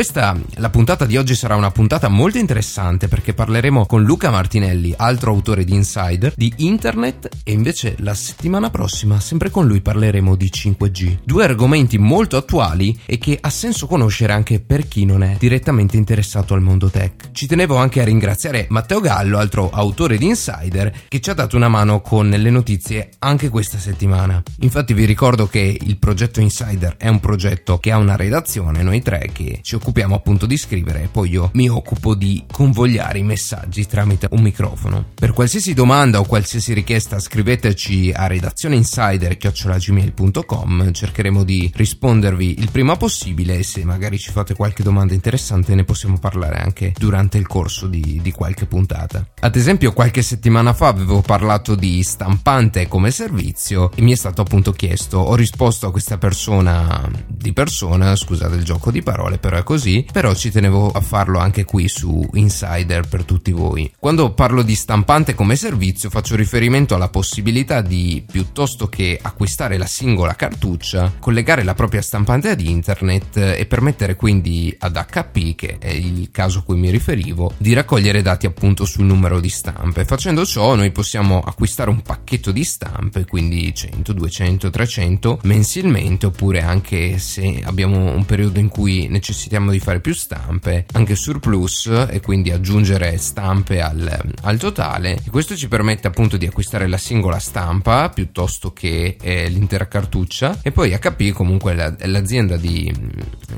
Questa, la puntata di oggi sarà una puntata molto interessante perché parleremo con Luca Martinelli, altro autore di Insider, di internet e invece la settimana prossima sempre con lui parleremo di 5G. Due argomenti molto attuali e che ha senso conoscere anche per chi non è direttamente interessato al mondo tech. Ci tenevo anche a ringraziare Matteo Gallo, altro autore di Insider, che ci ha dato una mano con le notizie anche questa settimana. Infatti vi ricordo che il progetto Insider è un progetto che ha una redazione, noi tre, che ci occupiamo occupiamo appunto di scrivere e poi io mi occupo di convogliare i messaggi tramite un microfono. Per qualsiasi domanda o qualsiasi richiesta scriveteci a redazione insider@gmail.com, cercheremo di rispondervi il prima possibile e se magari ci fate qualche domanda interessante ne possiamo parlare anche durante il corso di, di qualche puntata. Ad esempio qualche settimana fa avevo parlato di stampante come servizio e mi è stato appunto chiesto, ho risposto a questa persona di persona, scusate il gioco di parole, però è così, però ci tenevo a farlo anche qui su Insider per tutti voi. Quando parlo di stampante come servizio faccio riferimento alla possibilità di, piuttosto che acquistare la singola cartuccia, collegare la propria stampante ad internet e permettere quindi ad HP, che è il caso a cui mi riferivo, di raccogliere dati appunto sul numero di stampe. Facendo ciò noi possiamo acquistare un pacchetto di stampe, quindi 100, 200, 300 mensilmente oppure anche se abbiamo un periodo in cui necessitiamo cerchiamo di fare più stampe, anche surplus e quindi aggiungere stampe al, al totale. E questo ci permette appunto di acquistare la singola stampa piuttosto che eh, l'intera cartuccia e poi HP comunque la, l'azienda di,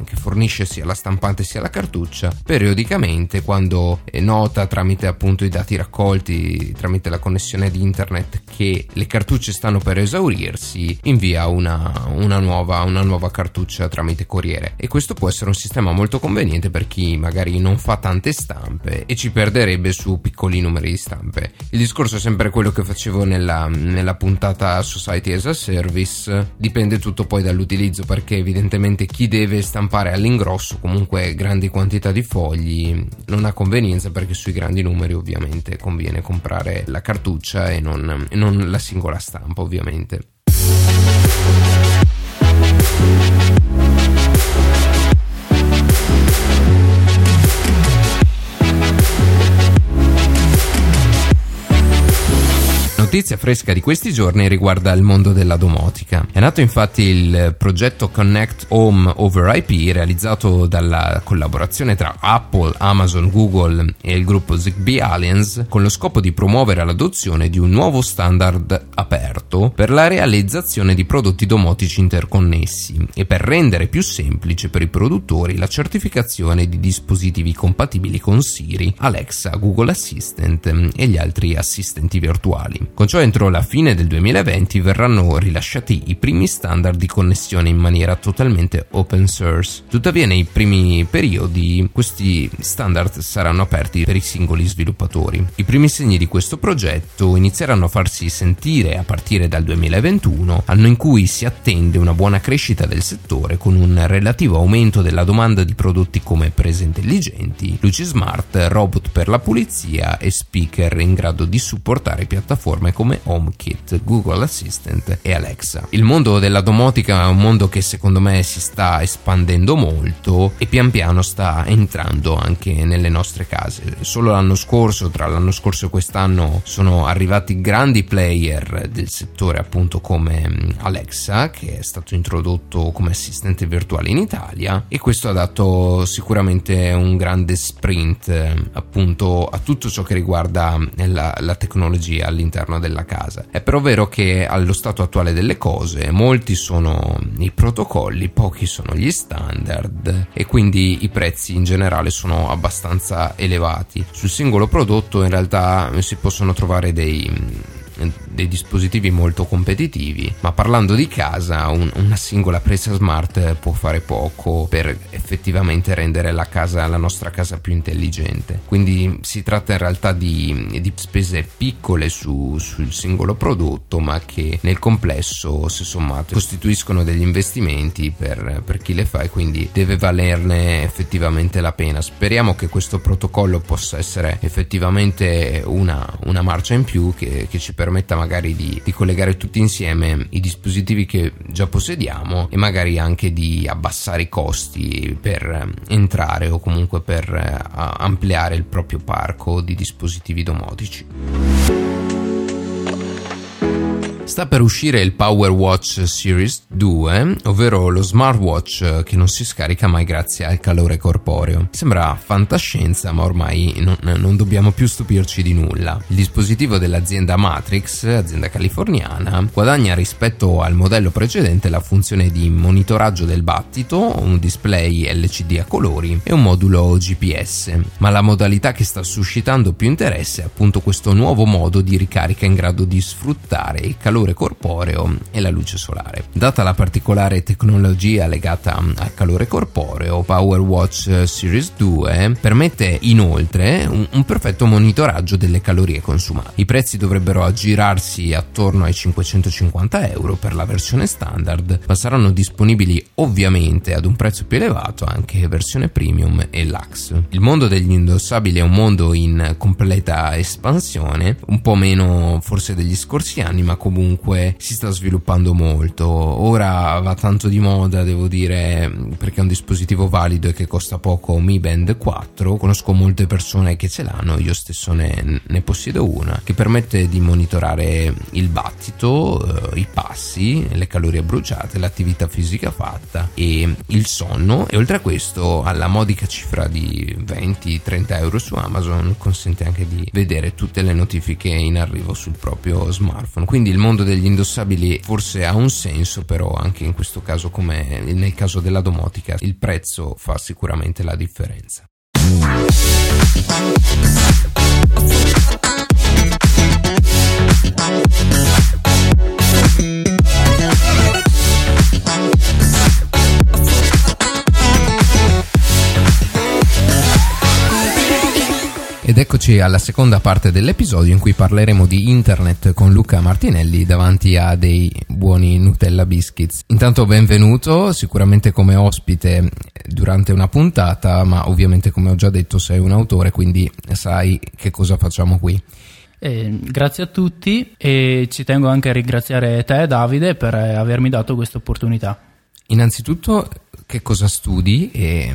che fornisce sia la stampante sia la cartuccia periodicamente quando è nota tramite appunto i dati raccolti tramite la connessione di internet che le cartucce stanno per esaurirsi invia una, una, nuova, una nuova cartuccia tramite corriere e questo può essere un sistema molto conveniente per chi magari non fa tante stampe e ci perderebbe su piccoli numeri di stampe. Il discorso è sempre quello che facevo nella, nella puntata Society as a Service, dipende tutto poi dall'utilizzo perché evidentemente chi deve stampare all'ingrosso comunque grandi quantità di fogli non ha convenienza perché sui grandi numeri ovviamente conviene comprare la cartuccia e non, e non la singola stampa ovviamente. Notizia fresca di questi giorni riguarda il mondo della domotica. È nato infatti il progetto Connect Home over IP realizzato dalla collaborazione tra Apple, Amazon, Google e il gruppo Zigbee Alliance con lo scopo di promuovere l'adozione di un nuovo standard aperto per la realizzazione di prodotti domotici interconnessi e per rendere più semplice per i produttori la certificazione di dispositivi compatibili con Siri, Alexa, Google Assistant e gli altri assistenti virtuali. Con ciò entro la fine del 2020 verranno rilasciati i primi standard di connessione in maniera totalmente open source. Tuttavia nei primi periodi questi standard saranno aperti per i singoli sviluppatori. I primi segni di questo progetto inizieranno a farsi sentire a partire dal 2021, anno in cui si attende una buona crescita del settore con un relativo aumento della domanda di prodotti come prese intelligenti, luci smart, robot per la pulizia e speaker in grado di supportare piattaforme come HomeKit, Google Assistant e Alexa. Il mondo della domotica è un mondo che secondo me si sta espandendo molto e pian piano sta entrando anche nelle nostre case. Solo l'anno scorso, tra l'anno scorso e quest'anno, sono arrivati grandi player del settore appunto come mm, Alexa che è stato introdotto come assistente virtuale in Italia e questo ha dato sicuramente un grande sprint eh, appunto a tutto ciò che riguarda la, la tecnologia all'interno della casa. È però vero che allo stato attuale delle cose molti sono i protocolli, pochi sono gli standard e quindi i prezzi in generale sono abbastanza elevati. Sul singolo prodotto in realtà si possono trovare dei dei dispositivi molto competitivi, ma parlando di casa, un, una singola presa smart può fare poco per effettivamente rendere la casa, la nostra casa più intelligente. Quindi si tratta in realtà di, di spese piccole su, sul singolo prodotto, ma che nel complesso, se sommate, costituiscono degli investimenti per, per chi le fa e quindi deve valerne effettivamente la pena. Speriamo che questo protocollo possa essere effettivamente una, una marcia in più che, che ci permetta magari di, di, collegare tutti insieme i dispositivi che già possediamo e magari anche di abbassare i costi per entrare o comunque per eh, ampliare il proprio parco di dispositivi domotici. Sta per uscire il Power Watch Series 2, ovvero lo smartwatch che non si scarica mai grazie al calore corporeo. Sembra fantascienza, ma ormai non, non dobbiamo più stupirci di nulla. Il dispositivo dell'azienda Matrix, azienda californiana, guadagna rispetto al modello precedente la funzione di monitoraggio del battito, un display LCD a colori e un modulo GPS. Ma la modalità che sta suscitando più interesse è appunto questo nuovo modo di ricarica in grado di sfruttare il calore calore corporeo e la luce solare. Data la particolare tecnologia legata al calore corporeo, Power Watch Series 2 permette inoltre un, un perfetto monitoraggio delle calorie consumate. I prezzi dovrebbero aggirarsi attorno ai 550 euro per la versione standard, ma saranno disponibili ovviamente ad un prezzo più elevato anche versione premium e Lux. Il mondo degli indossabili è un mondo in completa espansione, un po' meno forse degli scorsi anni, ma comunque comunque si sta sviluppando molto. Ora va tanto di moda, devo dire, perché è un dispositivo valido e che costa poco Mi Band 4. Conosco molte persone che ce l'hanno, io stesso ne, ne possiedo una, che permette di monitorare il battito, eh, i passi, le calorie bruciate, l'attività fisica fatta e il sonno. E oltre a questo, alla modica cifra di 20-30 euro su Amazon, consente anche di vedere tutte le notifiche in arrivo sul proprio smartphone. Quindi il mondo mondo degli indossabili forse ha un senso, però anche in questo caso, come nel caso della domotica, il prezzo fa sicuramente la differenza. Ed eccoci alla seconda parte dell'episodio in cui parleremo di internet con Luca Martinelli davanti a dei buoni Nutella Biscuits. Intanto benvenuto, sicuramente come ospite durante una puntata, ma ovviamente come ho già detto sei un autore, quindi sai che cosa facciamo qui. Eh, grazie a tutti e ci tengo anche a ringraziare te Davide per avermi dato questa opportunità. Innanzitutto che cosa studi e,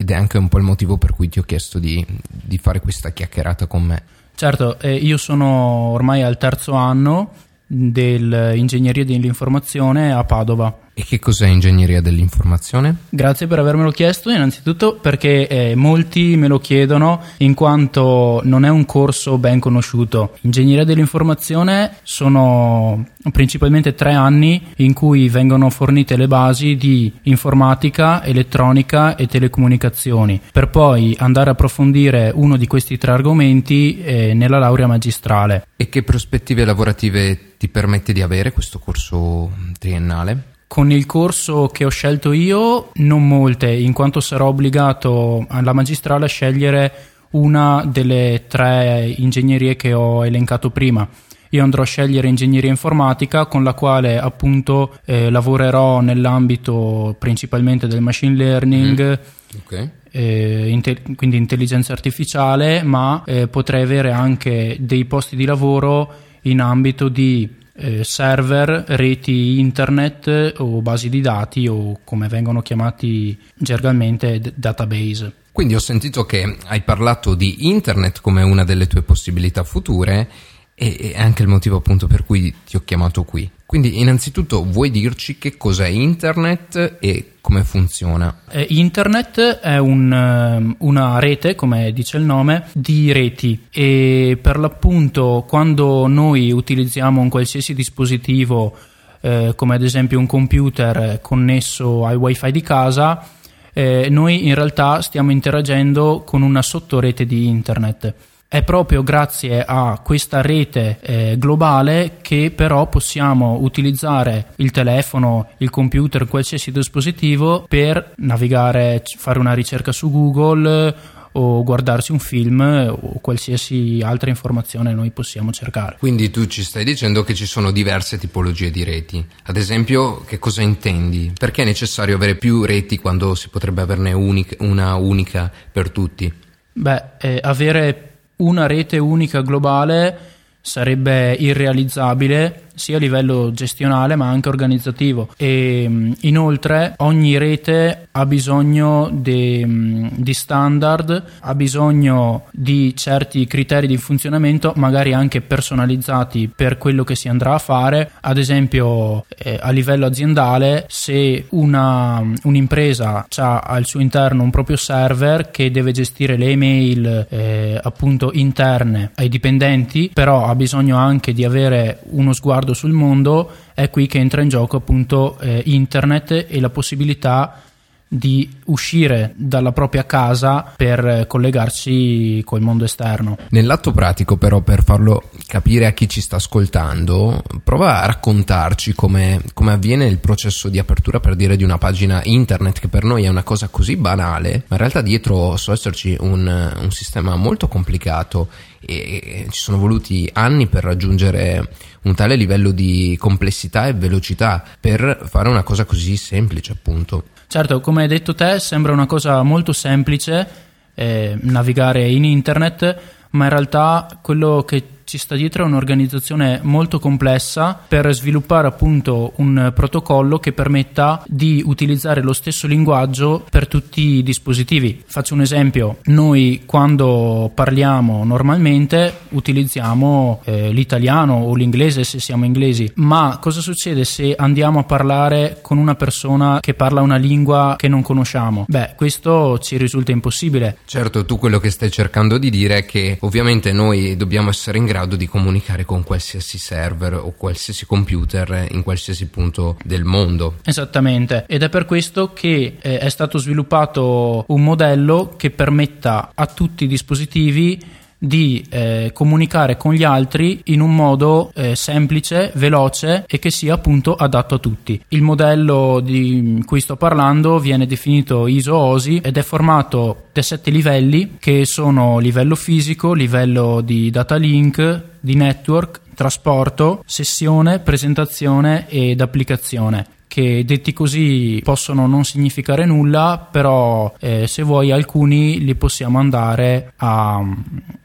ed è anche un po' il motivo per cui ti ho chiesto di, di fare questa chiacchierata con me. Certo, eh, io sono ormai al terzo anno dell'ingegneria dell'informazione a Padova e che cos'è ingegneria dell'informazione? Grazie per avermelo chiesto, innanzitutto perché eh, molti me lo chiedono in quanto non è un corso ben conosciuto. Ingegneria dell'informazione sono principalmente tre anni in cui vengono fornite le basi di informatica, elettronica e telecomunicazioni, per poi andare a approfondire uno di questi tre argomenti eh, nella laurea magistrale. E che prospettive lavorative ti permette di avere questo corso triennale? Con il corso che ho scelto io, non molte, in quanto sarò obbligato alla magistrale a scegliere una delle tre ingegnerie che ho elencato prima. Io andrò a scegliere ingegneria informatica con la quale appunto eh, lavorerò nell'ambito principalmente del machine learning, mm. okay. eh, inte- quindi intelligenza artificiale, ma eh, potrei avere anche dei posti di lavoro in ambito di eh, server, reti internet o basi di dati o come vengono chiamati gergalmente d- database. Quindi ho sentito che hai parlato di internet come una delle tue possibilità future e è anche il motivo appunto per cui ti ho chiamato qui. Quindi innanzitutto vuoi dirci che cos'è internet e come funziona? Eh, internet è un, ehm, una rete, come dice il nome, di reti e per l'appunto quando noi utilizziamo un qualsiasi dispositivo eh, come ad esempio un computer connesso ai wifi di casa, eh, noi in realtà stiamo interagendo con una sottorete di internet. È proprio grazie a questa rete eh, globale che però possiamo utilizzare il telefono, il computer, qualsiasi dispositivo per navigare, fare una ricerca su Google o guardarsi un film o qualsiasi altra informazione noi possiamo cercare. Quindi tu ci stai dicendo che ci sono diverse tipologie di reti. Ad esempio, che cosa intendi? Perché è necessario avere più reti quando si potrebbe averne unica, una unica per tutti? Beh, eh, avere una rete unica globale sarebbe irrealizzabile sia a livello gestionale ma anche organizzativo. E mm, inoltre ogni rete ha bisogno di, mm, di, standard, ha bisogno di certi criteri di funzionamento magari anche personalizzati per quello che si andrà a fare. Ad esempio eh, a livello aziendale se una, un'impresa ha al suo interno un proprio server che deve gestire le email eh, appunto interne ai dipendenti però ha bisogno anche di avere uno sguardo sguardo sul mondo, è qui che entra in gioco appunto eh, internet e la possibilità di uscire dalla propria casa per collegarsi col mondo esterno. Nell'atto pratico però per farlo capire a chi ci sta ascoltando, prova a raccontarci come, come avviene il processo di apertura per dire di una pagina internet che per noi è una cosa così banale, ma in realtà dietro so esserci un, un sistema molto complicato e ci sono voluti anni per raggiungere un tale livello di complessità e velocità per fare una cosa così semplice appunto. Certo, come hai detto te, sembra una cosa molto semplice eh, navigare in internet, ma in realtà quello che ci sta dietro un'organizzazione molto complessa per sviluppare appunto un protocollo che permetta di utilizzare lo stesso linguaggio per tutti i dispositivi. Faccio un esempio, noi quando parliamo normalmente utilizziamo eh, l'italiano o l'inglese se siamo inglesi, ma cosa succede se andiamo a parlare con una persona che parla una lingua che non conosciamo? Beh, questo ci risulta impossibile. Certo, tu quello che stai cercando di dire è che ovviamente noi dobbiamo essere in grado grado di comunicare con qualsiasi server o qualsiasi computer in qualsiasi punto del mondo. Esattamente, ed è per questo che eh, è stato sviluppato un modello che permetta a tutti i dispositivi di eh, comunicare con gli altri in un modo eh, semplice, veloce e che sia appunto adatto a tutti. Il modello di cui sto parlando viene definito ISO-OSI ed è formato da sette livelli che sono livello fisico, livello di data link, di network, trasporto, sessione, presentazione ed applicazione che detti così possono non significare nulla, però eh, se vuoi alcuni li possiamo andare a,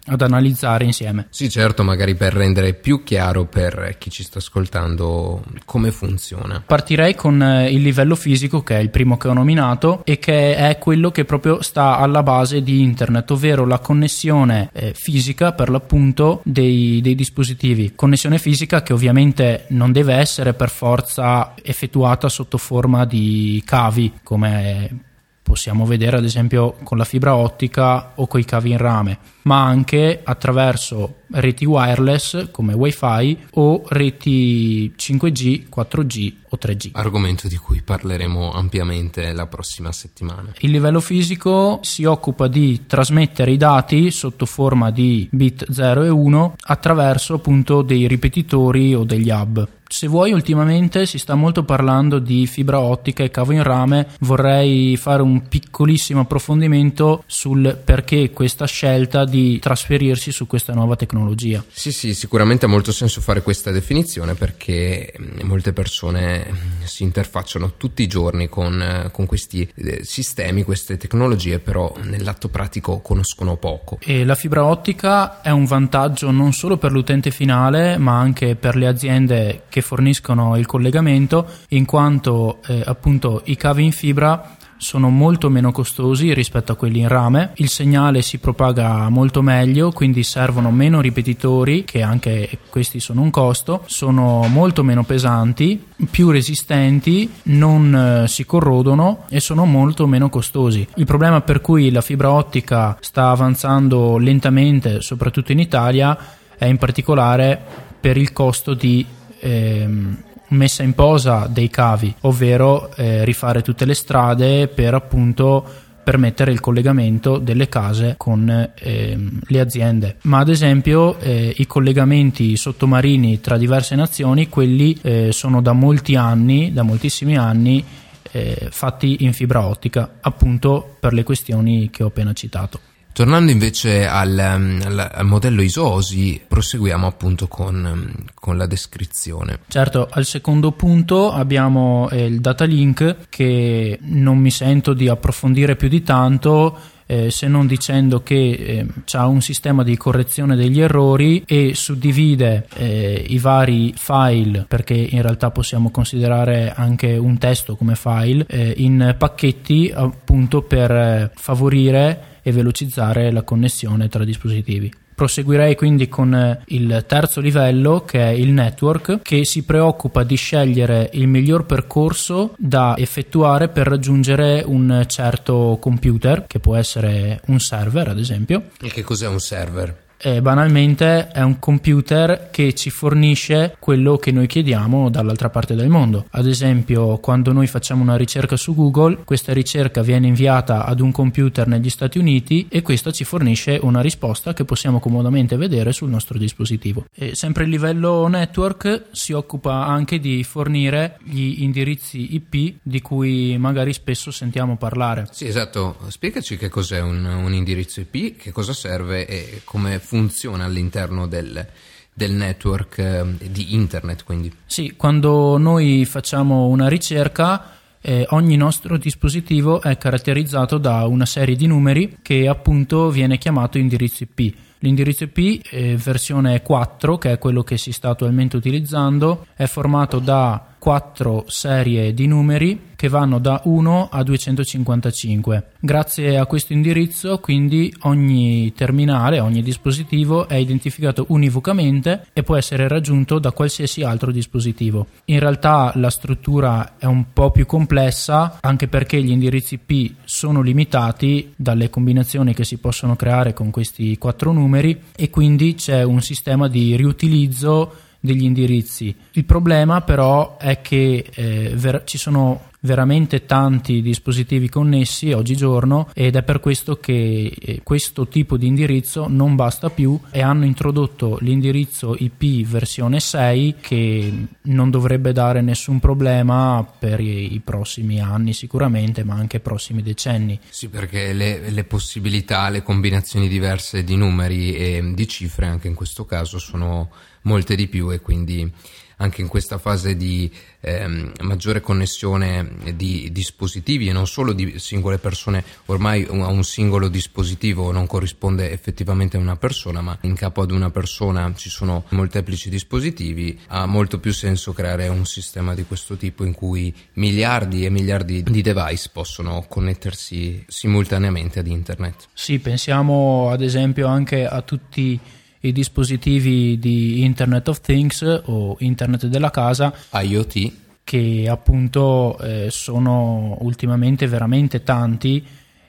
ad analizzare insieme. Sì, certo, magari per rendere più chiaro per chi ci sta ascoltando come funziona. Partirei con eh, il livello fisico, che è il primo che ho nominato e che è quello che proprio sta alla base di internet, ovvero la connessione eh, fisica per l'appunto dei, dei dispositivi. Connessione fisica che ovviamente non deve essere per forza effettuata sviluppata sotto forma di cavi, come possiamo vedere ad esempio con la fibra ottica o con i cavi in rame, ma anche attraverso reti wireless come wifi o reti 5G, 4G o 3G. Argomento di cui parleremo ampiamente la prossima settimana. Il livello fisico si occupa di trasmettere i dati sotto forma di bit 0 e 1 attraverso appunto dei ripetitori o degli hub se vuoi, ultimamente si sta molto parlando di fibra ottica e cavo in rame. Vorrei fare un piccolissimo approfondimento sul perché questa scelta di trasferirsi su questa nuova tecnologia. Sì, sì, sicuramente ha molto senso fare questa definizione perché mm, molte persone mm, si interfacciano tutti i giorni con, eh, con questi eh, sistemi, queste tecnologie, però nell'atto pratico conoscono poco. E la fibra ottica è un vantaggio non solo per l'utente finale, ma anche per le aziende che forniscono il collegamento in quanto eh, appunto i cavi in fibra sono molto meno costosi rispetto a quelli in rame, il segnale si propaga molto meglio, quindi servono meno ripetitori, che anche questi sono un costo, sono molto meno pesanti, più resistenti, non eh, si corrodono e sono molto meno costosi. Il problema per cui la fibra ottica sta avanzando lentamente, soprattutto in Italia, è in particolare per il costo di ehm, messa in posa dei cavi, ovvero eh, rifare tutte le strade per appunto permettere il collegamento delle case con eh, le aziende. Ma ad esempio eh, i collegamenti sottomarini tra diverse nazioni, quelli eh, sono da molti anni, da moltissimi anni, eh, fatti in fibra ottica, appunto per le questioni che ho appena citato. Tornando invece al, al, al, modello ISOSI, proseguiamo appunto con, con, la descrizione. Certo, al secondo punto abbiamo eh, il data link che non mi sento di approfondire più di tanto. Eh, se non dicendo che eh, ha un sistema di correzione degli errori e suddivide eh, i vari file, perché in realtà possiamo considerare anche un testo come file, eh, in pacchetti appunto per eh, favorire e velocizzare la connessione tra dispositivi. Proseguirei quindi con eh, il terzo livello che è il network che si preoccupa di scegliere il miglior percorso da effettuare per raggiungere un certo computer che può essere un server ad esempio. E che cos'è un server? Eh, banalmente è un computer che ci fornisce quello che noi chiediamo dall'altra parte del mondo. Ad esempio, quando noi facciamo una ricerca su Google, questa ricerca viene inviata ad un computer negli Stati Uniti e questo ci fornisce una risposta che possiamo comodamente vedere sul nostro dispositivo. E sempre il livello network si occupa anche di fornire gli indirizzi IP di cui magari spesso sentiamo parlare. Sì, esatto. Spiegaci che cos'è un, un indirizzo IP, che cosa serve e come funziona all'interno del, del network eh, di internet. Quindi. Sì, quando noi facciamo una ricerca, eh, ogni nostro dispositivo è caratterizzato da una serie di numeri che appunto viene chiamato indirizzo IP. L'indirizzo IP eh, versione 4, che è quello che si sta attualmente utilizzando, è formato da quattro serie di numeri che vanno da 1 a 255. Grazie a questo indirizzo, quindi, ogni terminale, ogni dispositivo è identificato univocamente e può essere raggiunto da qualsiasi altro dispositivo. In realtà la struttura è un po' più complessa, anche perché gli indirizzi IP sono limitati dalle combinazioni che si possono creare con questi quattro numeri e quindi c'è un sistema di riutilizzo degli indirizzi. Il problema però è che eh, ver- ci sono veramente tanti dispositivi connessi oggigiorno ed è per questo che eh, questo tipo di indirizzo non basta più e hanno introdotto l'indirizzo IP versione 6 che non dovrebbe dare nessun problema per i, prossimi anni sicuramente ma anche i prossimi decenni. Sì perché le, le possibilità, le combinazioni diverse di numeri e di cifre anche in questo caso sono molte di più e quindi anche in questa fase di ehm, maggiore connessione di dispositivi e non solo di singole persone, ormai a un singolo dispositivo non corrisponde effettivamente a una persona, ma in capo ad una persona ci sono molteplici dispositivi, ha molto più senso creare un sistema di questo tipo in cui miliardi e miliardi di device possono connettersi simultaneamente ad internet. Sì, pensiamo ad esempio anche a tutti i dispositivi di Internet of Things o Internet della casa IoT che appunto eh, sono ultimamente veramente tanti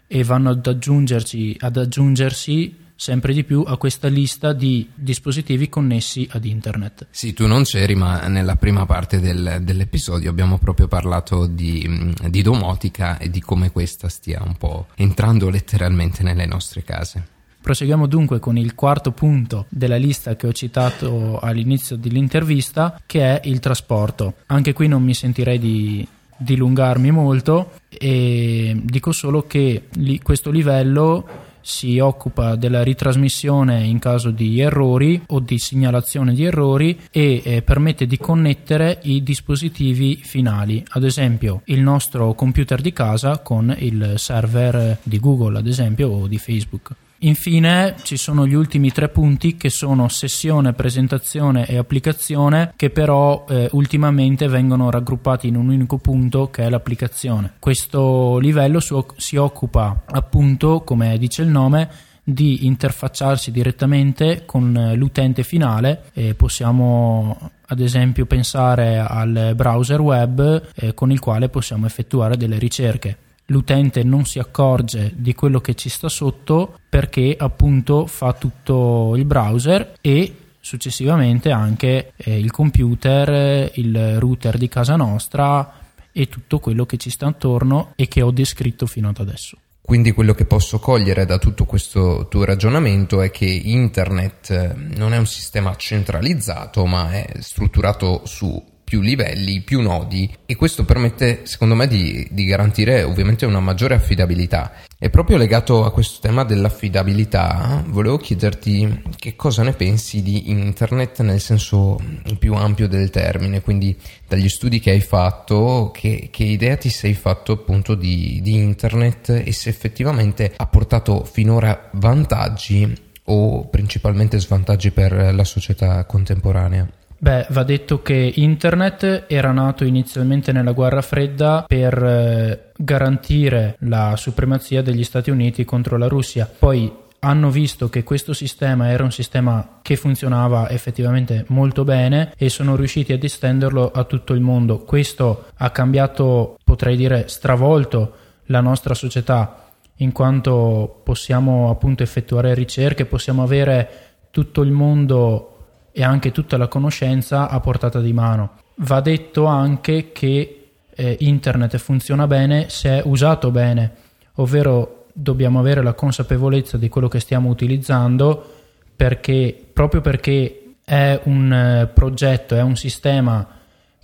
e vanno ad aggiungersi, ad aggiungersi sempre di più a questa lista di dispositivi connessi ad internet. Sì, tu non c'eri, ma nella prima parte del, dell'episodio abbiamo proprio parlato di, di domotica e di come questa stia un po' entrando letteralmente nelle nostre case. Proseguiamo dunque con il quarto punto della lista che ho citato all'inizio dell'intervista, che è il trasporto. Anche qui non mi sentirei di dilungarmi molto e dico solo che li, questo livello si occupa della ritrasmissione in caso di errori o di segnalazione di errori e eh, permette di connettere i dispositivi finali, ad esempio il nostro computer di casa con il server di Google, ad esempio, o di Facebook. Infine ci sono gli ultimi tre punti che sono sessione, presentazione e applicazione che però eh, ultimamente vengono raggruppati in un unico punto che è l'applicazione. Questo livello si occupa appunto, come dice il nome, di interfacciarsi direttamente con l'utente finale e possiamo ad esempio pensare al browser web eh, con il quale possiamo effettuare delle ricerche l'utente non si accorge di quello che ci sta sotto perché appunto fa tutto il browser e successivamente anche eh, il computer, il router di casa nostra e tutto quello che ci sta attorno e che ho descritto fino ad adesso. Quindi quello che posso cogliere da tutto questo tuo ragionamento è che internet eh, non è un sistema centralizzato, ma è strutturato su più livelli, più nodi e questo permette secondo me di, di, garantire ovviamente una maggiore affidabilità. E proprio legato a questo tema dell'affidabilità, volevo chiederti che cosa ne pensi di internet nel senso più ampio del termine, quindi dagli studi che hai fatto, che, che idea ti sei fatto appunto di, di internet e se effettivamente ha portato finora vantaggi o principalmente svantaggi per la società contemporanea. Beh, va detto che Internet era nato inizialmente nella guerra fredda per eh, garantire la supremazia degli Stati Uniti contro la Russia. Poi hanno visto che questo sistema era un sistema che funzionava effettivamente molto bene e sono riusciti ad estenderlo a tutto il mondo. Questo ha cambiato, potrei dire, stravolto la nostra società in quanto possiamo appunto effettuare ricerche, possiamo avere tutto il mondo e anche tutta la conoscenza a portata di mano. Va detto anche che eh, internet funziona bene se è usato bene, ovvero dobbiamo avere la consapevolezza di quello che stiamo utilizzando perché proprio perché è un eh, progetto, è un sistema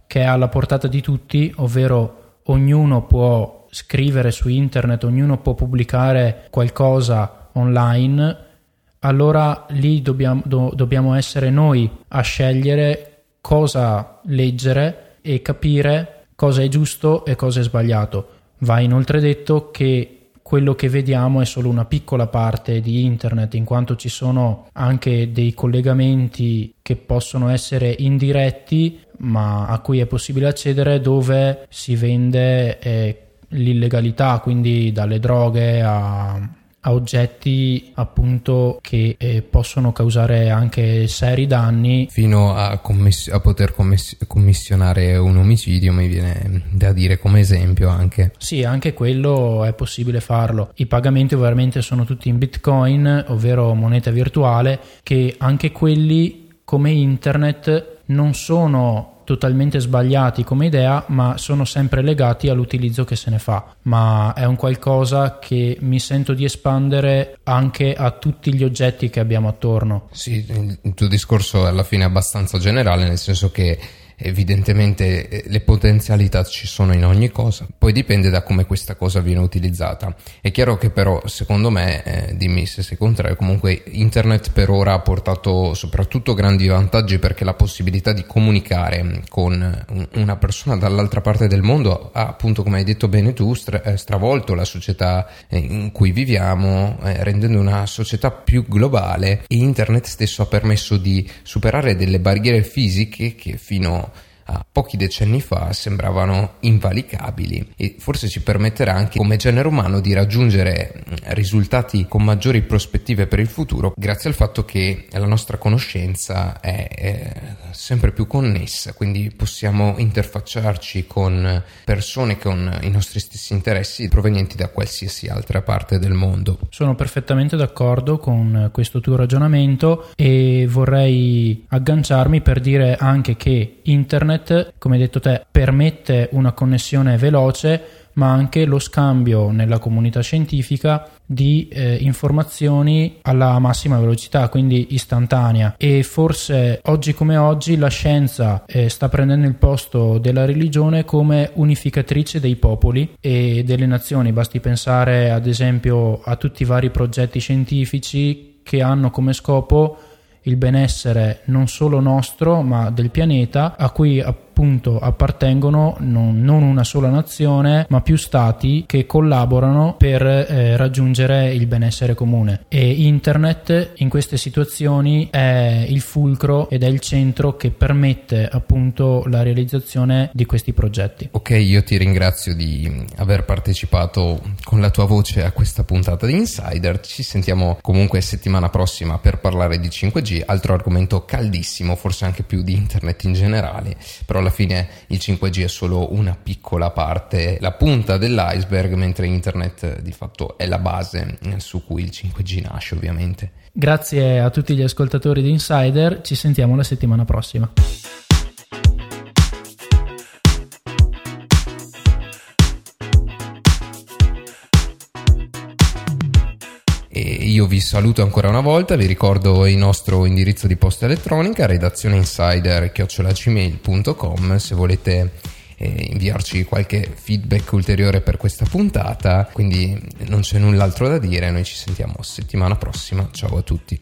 che è alla portata di tutti, ovvero ognuno può scrivere su internet, ognuno può pubblicare qualcosa online allora lì dobbiamo, do, dobbiamo essere noi a scegliere cosa leggere e capire cosa è giusto e cosa è sbagliato. Va inoltre detto che quello che vediamo è solo una piccola parte di internet, in quanto ci sono anche dei collegamenti che possono essere indiretti, ma a cui è possibile accedere dove si vende eh, l'illegalità, quindi dalle droghe a a oggetti appunto che eh, possono causare anche seri danni. Fino a, commess- a poter commess- commissionare un omicidio mi viene da dire come esempio anche. Sì anche quello è possibile farlo. I pagamenti ovviamente sono tutti in bitcoin ovvero moneta virtuale che anche quelli come internet non sono totalmente sbagliati come idea, ma sono sempre legati all'utilizzo che se ne fa. Ma è un qualcosa che mi sento di espandere anche a tutti gli oggetti che abbiamo attorno. Sì, il tuo discorso è alla fine abbastanza generale, nel senso che evidentemente eh, le potenzialità ci sono in ogni cosa, poi dipende da come questa cosa viene utilizzata. È chiaro che però, secondo me, eh, dimmi se sei contrario, comunque internet per ora ha portato soprattutto grandi vantaggi perché la possibilità di comunicare con una persona dall'altra parte del mondo ha appunto, come hai detto bene tu, stra- eh, stravolto la società eh, in cui viviamo, eh, rendendo una società più globale e internet stesso ha permesso di superare delle barriere fisiche che fino a pochi decenni fa sembravano invalicabili e forse ci permetterà anche come genere umano di raggiungere risultati con maggiori prospettive per il futuro grazie al fatto che la nostra conoscenza è, è sempre più connessa, quindi possiamo interfacciarci con persone con i nostri stessi interessi provenienti da qualsiasi altra parte del mondo. Sono perfettamente d'accordo con questo tuo ragionamento e vorrei agganciarmi per dire anche che internet, come hai detto te, permette una connessione veloce ma anche lo scambio nella comunità scientifica di eh, informazioni alla massima velocità, quindi istantanea. E forse oggi come oggi la scienza eh, sta prendendo il posto della religione come unificatrice dei popoli e delle nazioni. Basti pensare ad esempio a tutti i vari progetti scientifici che hanno come scopo il benessere non solo nostro ma del pianeta a cui appunto appartengono non, non, una sola nazione ma più stati che collaborano per eh, raggiungere il benessere comune. E internet in queste situazioni è il fulcro ed è il centro che permette appunto la realizzazione di questi progetti. Ok io ti ringrazio di aver partecipato con la tua voce a questa puntata di Insider. Ci sentiamo comunque settimana prossima per parlare di 5G altro argomento caldissimo forse anche più di internet in generale però alla fine il 5G è solo una piccola parte, la punta dell'iceberg, mentre internet di fatto è la base su cui il 5G nasce ovviamente. Grazie a tutti gli ascoltatori di Insider, ci sentiamo la settimana prossima. Io vi saluto ancora una volta, vi ricordo il nostro indirizzo di posta elettronica, redazione insider-gmail.com se volete eh, inviarci qualche feedback ulteriore per questa puntata. Quindi non c'è null'altro da dire, noi ci sentiamo settimana prossima. Ciao a tutti.